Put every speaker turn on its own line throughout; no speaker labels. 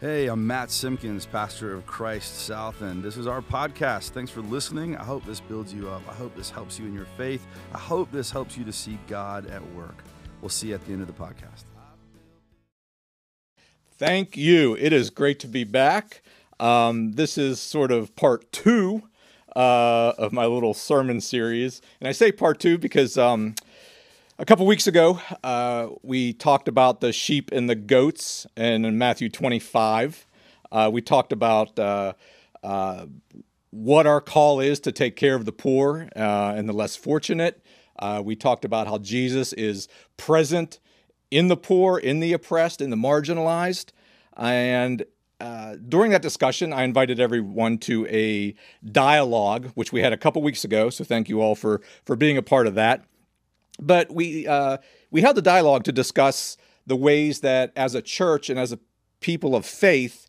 Hey, I'm Matt Simpkins, pastor of Christ South, and this is our podcast. Thanks for listening. I hope this builds you up. I hope this helps you in your faith. I hope this helps you to see God at work. We'll see you at the end of the podcast.
Thank you. It is great to be back. Um, this is sort of part two uh, of my little sermon series. And I say part two because um, a couple weeks ago, uh, we talked about the sheep and the goats and in Matthew 25. Uh, we talked about uh, uh, what our call is to take care of the poor uh, and the less fortunate. Uh, we talked about how Jesus is present in the poor, in the oppressed, in the marginalized. And during that discussion, I invited everyone to a dialogue, which we had a couple weeks ago. So thank you all for for being a part of that. But we uh, we held a dialogue to discuss the ways that, as a church and as a people of faith,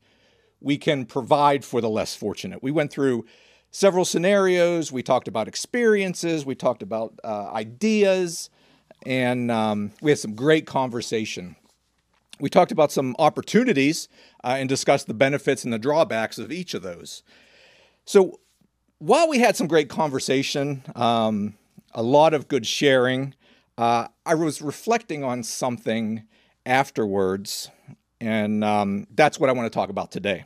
we can provide for the less fortunate. We went through several scenarios. We talked about experiences. We talked about uh, ideas, and um, we had some great conversation. We talked about some opportunities uh, and discussed the benefits and the drawbacks of each of those. So while we had some great conversation, um, a lot of good sharing, uh, I was reflecting on something afterwards, and um, that's what I want to talk about today.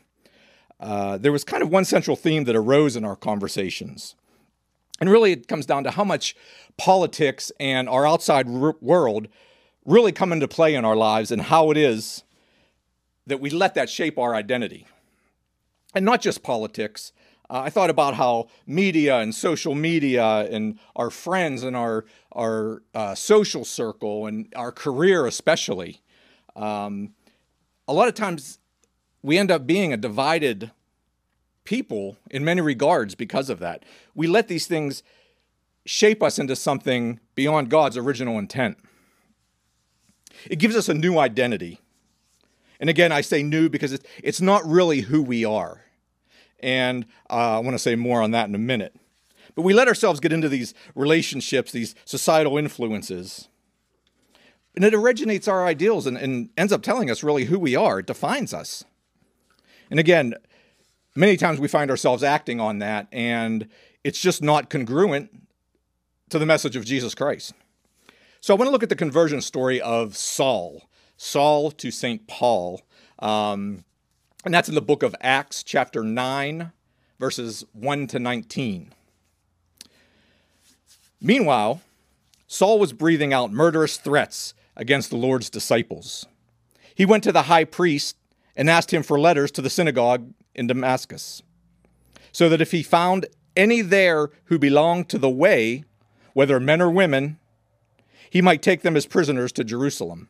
Uh, there was kind of one central theme that arose in our conversations. And really, it comes down to how much politics and our outside r- world really come into play in our lives and how it is that we let that shape our identity. And not just politics, uh, I thought about how media and social media and our friends and our our uh, social circle and our career especially. Um, a lot of times, we end up being a divided people in many regards because of that. We let these things shape us into something beyond God's original intent. It gives us a new identity. And again, I say new because it's, it's not really who we are. And uh, I want to say more on that in a minute. But we let ourselves get into these relationships, these societal influences. And it originates our ideals and, and ends up telling us really who we are. It defines us. And again, many times we find ourselves acting on that, and it's just not congruent to the message of Jesus Christ. So I want to look at the conversion story of Saul, Saul to St. Paul. Um, and that's in the book of Acts, chapter 9, verses 1 to 19. Meanwhile, Saul was breathing out murderous threats against the Lord's disciples. He went to the high priest and asked him for letters to the synagogue in Damascus, so that if he found any there who belonged to the way, whether men or women, he might take them as prisoners to Jerusalem.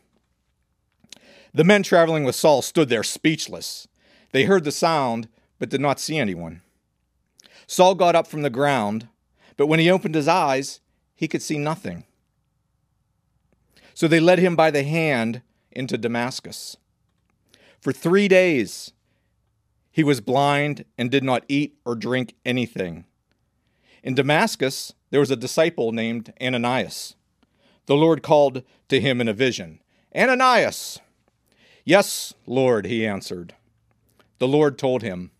The men traveling with Saul stood there speechless. They heard the sound, but did not see anyone. Saul got up from the ground, but when he opened his eyes, he could see nothing. So they led him by the hand into Damascus. For three days he was blind and did not eat or drink anything. In Damascus there was a disciple named Ananias. The Lord called to him in a vision Ananias! Yes, Lord, he answered. The Lord told him,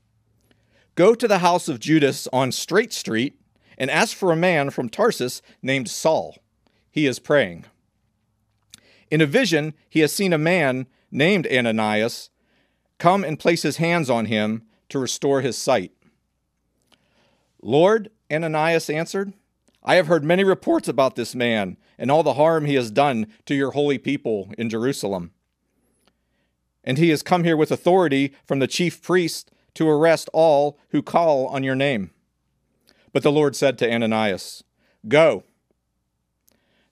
Go to the house of Judas on Straight Street and ask for a man from Tarsus named Saul. He is praying. In a vision, he has seen a man named Ananias come and place his hands on him to restore his sight. Lord, Ananias answered, I have heard many reports about this man and all the harm he has done to your holy people in Jerusalem. And he has come here with authority from the chief priest to arrest all who call on your name. But the Lord said to Ananias, Go.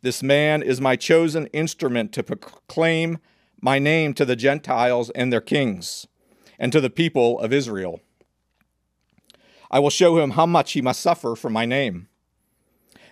This man is my chosen instrument to proclaim my name to the Gentiles and their kings, and to the people of Israel. I will show him how much he must suffer for my name.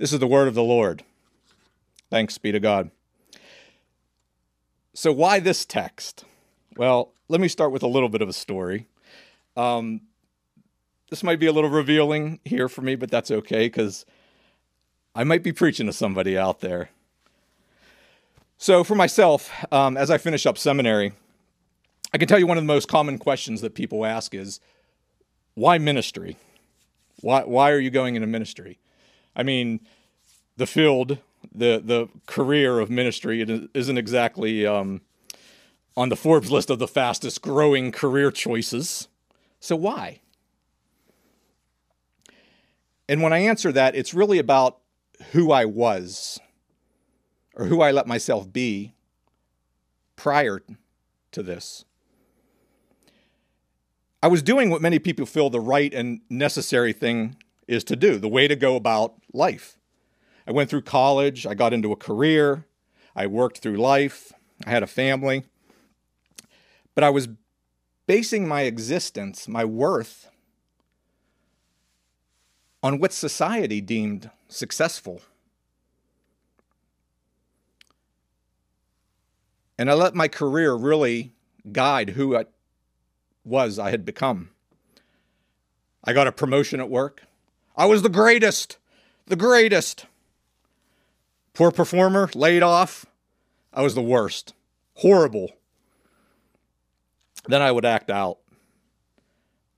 This is the word of the Lord. Thanks be to God. So, why this text? Well, let me start with a little bit of a story. Um, this might be a little revealing here for me, but that's okay because I might be preaching to somebody out there. So, for myself, um, as I finish up seminary, I can tell you one of the most common questions that people ask is, why ministry? Why, why are you going into ministry? I mean, the field, the, the career of ministry it isn't exactly um, on the Forbes list of the fastest growing career choices. So, why? And when I answer that, it's really about who I was or who I let myself be prior to this. I was doing what many people feel the right and necessary thing is to do, the way to go about life. I went through college, I got into a career, I worked through life, I had a family. But I was basing my existence, my worth, on what society deemed successful. And I let my career really guide who I, was I had become. I got a promotion at work. I was the greatest, the greatest. Poor performer, laid off. I was the worst, horrible. Then I would act out,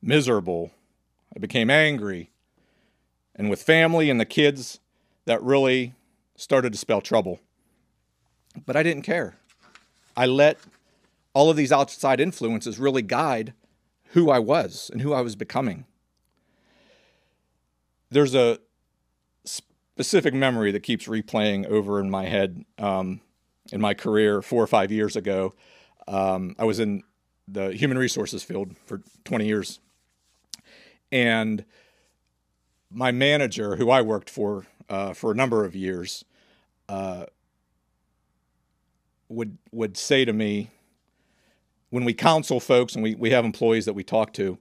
miserable. I became angry. And with family and the kids, that really started to spell trouble. But I didn't care. I let all of these outside influences really guide who I was and who I was becoming. There's a specific memory that keeps replaying over in my head um, in my career four or five years ago. Um, I was in the human resources field for 20 years. And my manager, who I worked for uh, for a number of years, uh, would would say to me, when we counsel folks and we, we have employees that we talk to,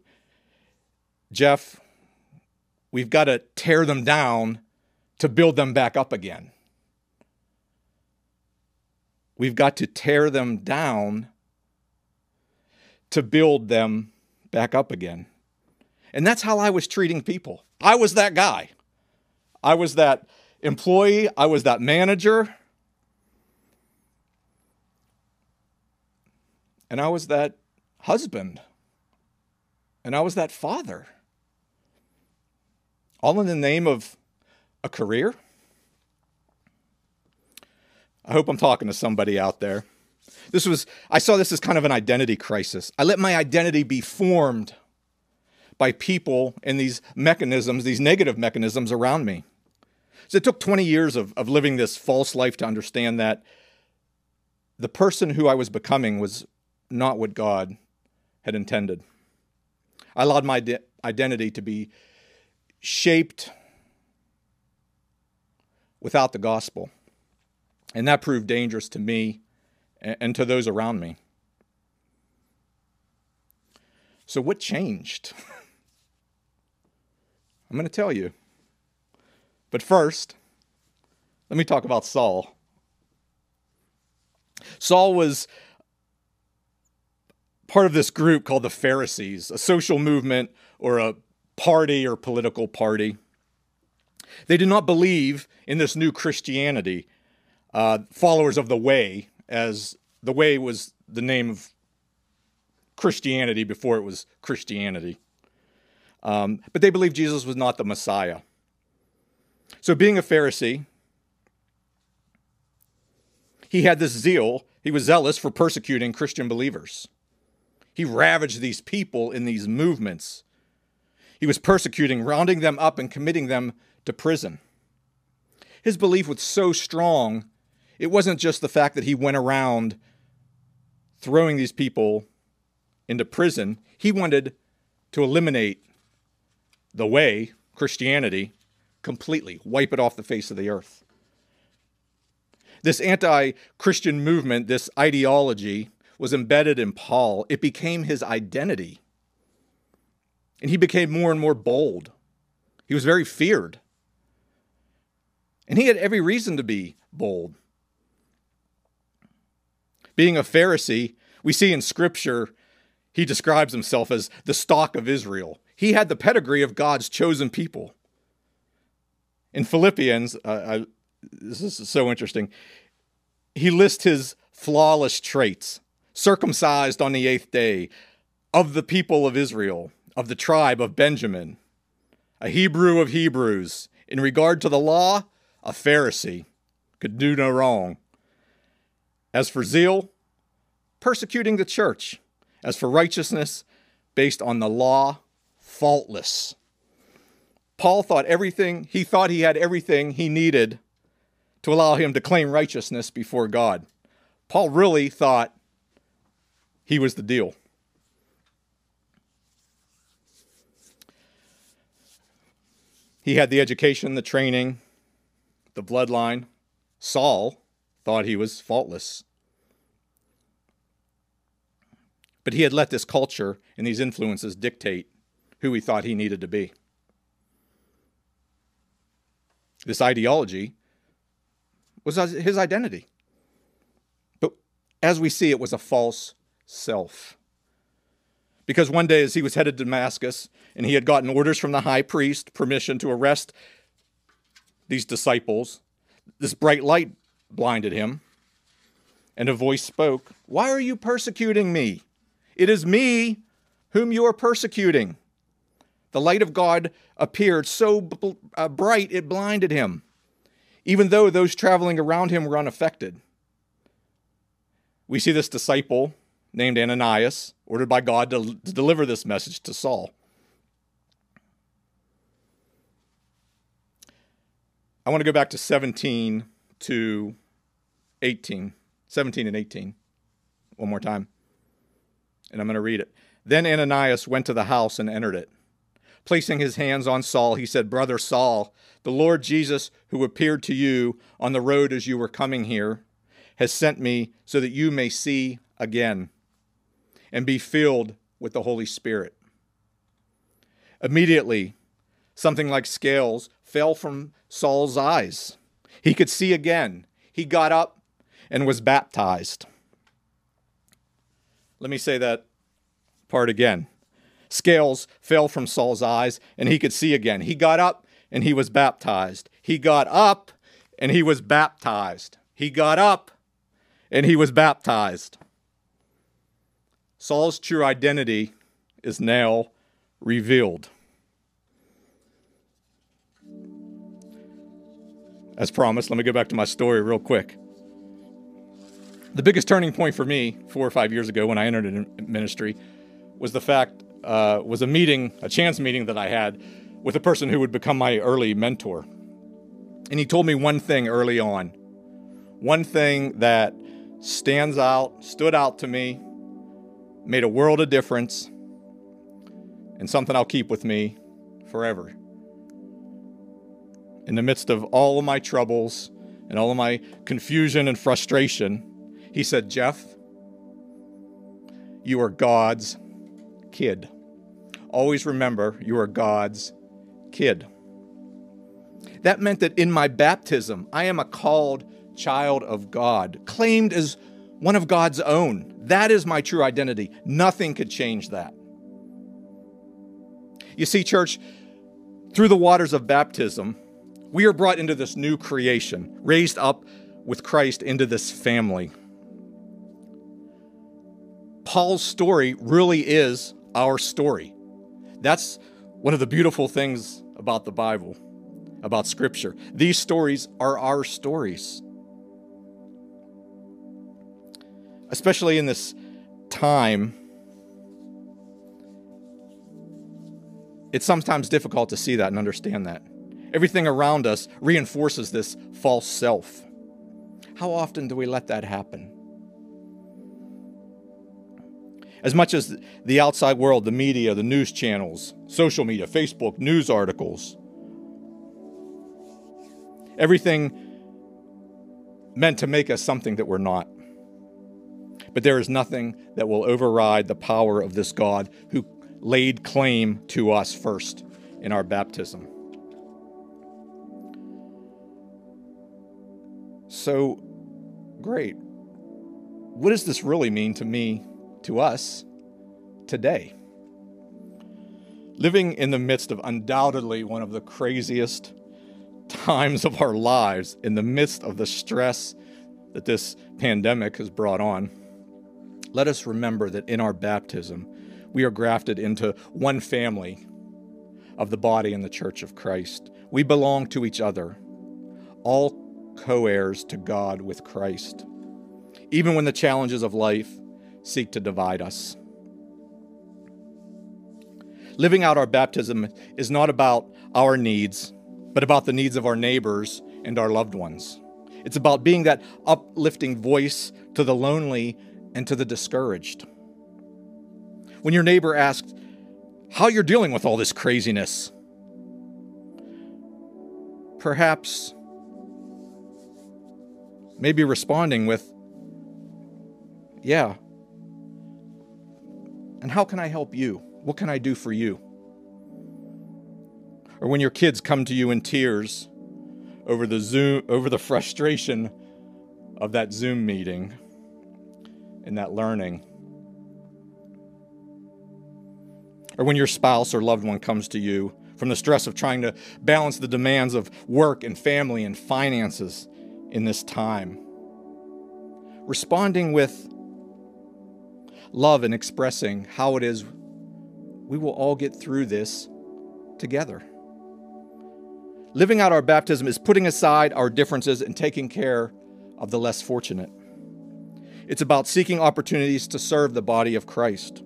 Jeff, we've got to tear them down to build them back up again. We've got to tear them down to build them back up again. And that's how I was treating people. I was that guy. I was that employee. I was that manager. And I was that husband. And I was that father. All in the name of a career. I hope I'm talking to somebody out there. This was, I saw this as kind of an identity crisis. I let my identity be formed by people and these mechanisms, these negative mechanisms around me. So it took 20 years of, of living this false life to understand that the person who I was becoming was not what God had intended. I allowed my de- identity to be shaped without the gospel. And that proved dangerous to me and, to those around me. So, what changed? I'm going to tell you. But first, let me talk about Saul. Saul was part of this group called the Pharisees, a social movement or a party or political party. They did not believe in this new Christianity, uh, followers of the Way, as the Way was the name of Christianity before it was Christianity. Um, but they believed Jesus was not the Messiah. So, being a Pharisee, he had this zeal. He was zealous for persecuting Christian believers. He ravaged these people in these movements. He was persecuting, rounding them up, and committing them to prison. His belief was so strong, it wasn't just the fact that he went around throwing these people into prison, he wanted to eliminate the way, Christianity, completely, wipe it off the face of the earth. This anti Christian movement, this ideology, was embedded in Paul. It became his identity. And he became more and more bold. He was very feared. And he had every reason to be bold. Being a Pharisee, we see in Scripture, he describes himself as the stock of Israel. He had the pedigree of God's chosen people. In Philippians, uh, I, this is so interesting. He lists his flawless traits circumcised on the eighth day, of the people of Israel, of the tribe of Benjamin, a Hebrew of Hebrews. In regard to the law, a Pharisee, could do no wrong. As for zeal, persecuting the church. As for righteousness, based on the law, faultless. Paul thought everything, he thought he had everything he needed to allow him to claim righteousness before God. Paul really thought he was the deal. He had the education, the training, the bloodline. Saul thought he was faultless. But he had let this culture and these influences dictate who he thought he needed to be. This ideology was his identity. But as we see, it was a false self. Because one day, as he was headed to Damascus, and he had gotten orders from the high priest, permission to arrest these disciples, this bright light blinded him, and a voice spoke, Why are you persecuting me? It is me whom you are persecuting. The light of God appeared so uh, bright it blinded him even though those traveling around him were unaffected. We see this disciple named Ananias, ordered by God to, to deliver this message to Saul. I want to go back to 17 to 18, 17 and 18, one more time. And I'm going to read it. Then Ananias went to the house and entered it. Placing his hands on Saul, he said, Brother Saul, the Lord Jesus, who appeared to you on the road as you were coming here, has sent me so that you may see again and be filled with the Holy Spirit. Immediately, something like scales fell from Saul's eyes. He could see again. He got up and was baptized. Let me say that part again. Scales fell from Saul's eyes and he could see again. He got up and he was baptized. He got up and he was baptized. He got up and he was baptized. Saul's true identity is now revealed. As promised, let me go back to my story real quick. The biggest turning point for me four or five years ago when I entered in ministry was the fact uh, was a meeting, a chance meeting that I had with a person who would become my early mentor. And he told me one thing early on, one thing that stands out, stood out to me, made a world of difference, and something I'll keep with me forever. In the midst of all of my troubles and all of my confusion and frustration, he said, Jeff, you are God's kid. Always remember you are God's kid. That meant that in my baptism, I am a called child of God, claimed as one of God's own. That is my true identity. Nothing could change that. You see, church, through the waters of baptism, we are brought into this new creation, raised up with Christ into this family. Paul's story really is our story. That's one of the beautiful things about the Bible, about Scripture. These stories are our stories. Especially in this time it's sometimes difficult to see that and understand that. Everything around us reinforces this false self. How often do we let that happen? As much as the outside world, the media, the news channels, social media, Facebook, news articles, everything meant to make us something that we're not. But there is nothing that will override the power of this God who laid claim to us first in our baptism. So, great. What does this really mean to me, to us, today? Living in the midst of undoubtedly one of the craziest times of our lives, in the midst of the stress that this pandemic has brought on, let us remember that in our baptism, we are grafted into one family of the body and the church of Christ. We belong to each other, all co heirs to God with Christ, even when the challenges of life seek to divide us. Living out our baptism is not about our needs, but about the needs of our neighbors and our loved ones. It's about being that uplifting voice to the lonely and to the discouraged. When your neighbor asks how you're dealing with all this craziness, perhaps maybe responding with, Yeah. And how can I help you? What can I do for you? Or when your kids come to you in tears over the Zoom over the frustration of that Zoom meeting and that learning. Or when your spouse or loved one comes to you from the stress of trying to balance the demands of work and family and finances in this time. Responding with love and expressing how it is we will all get through this together. Living out our baptism is putting aside our differences and taking care of the less fortunate. It's about seeking opportunities to serve the body of Christ.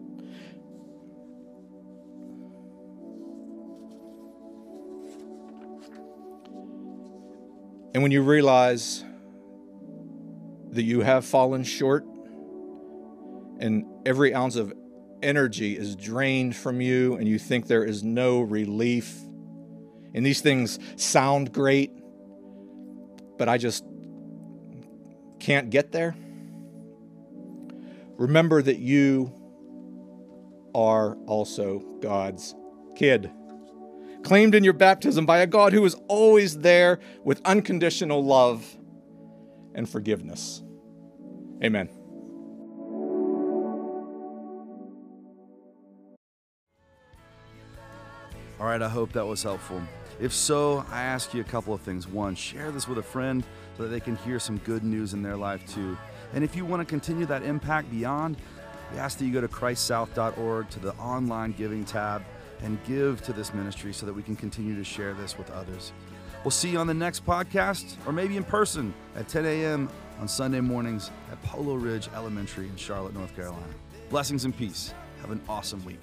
And when you realize that you have fallen short and every ounce of energy is drained from you and you think there is no relief, and these things sound great, but I just can't get there. Remember that you are also God's kid claimed in your baptism by a God who is always there with unconditional love and forgiveness. Amen.
All right, I hope that was helpful. If so, I ask you a couple of things. One, share this with a friend so that they can hear some good news in their life too. And if you want to continue that impact beyond, we ask that you go to christsouth.org to the online giving tab and give to this ministry so that we can continue to share this with others. We'll see you on the next podcast or maybe in person at 10 a.m. on Sunday mornings at Polo Ridge Elementary in Charlotte, North Carolina. Blessings and peace. Have an awesome week.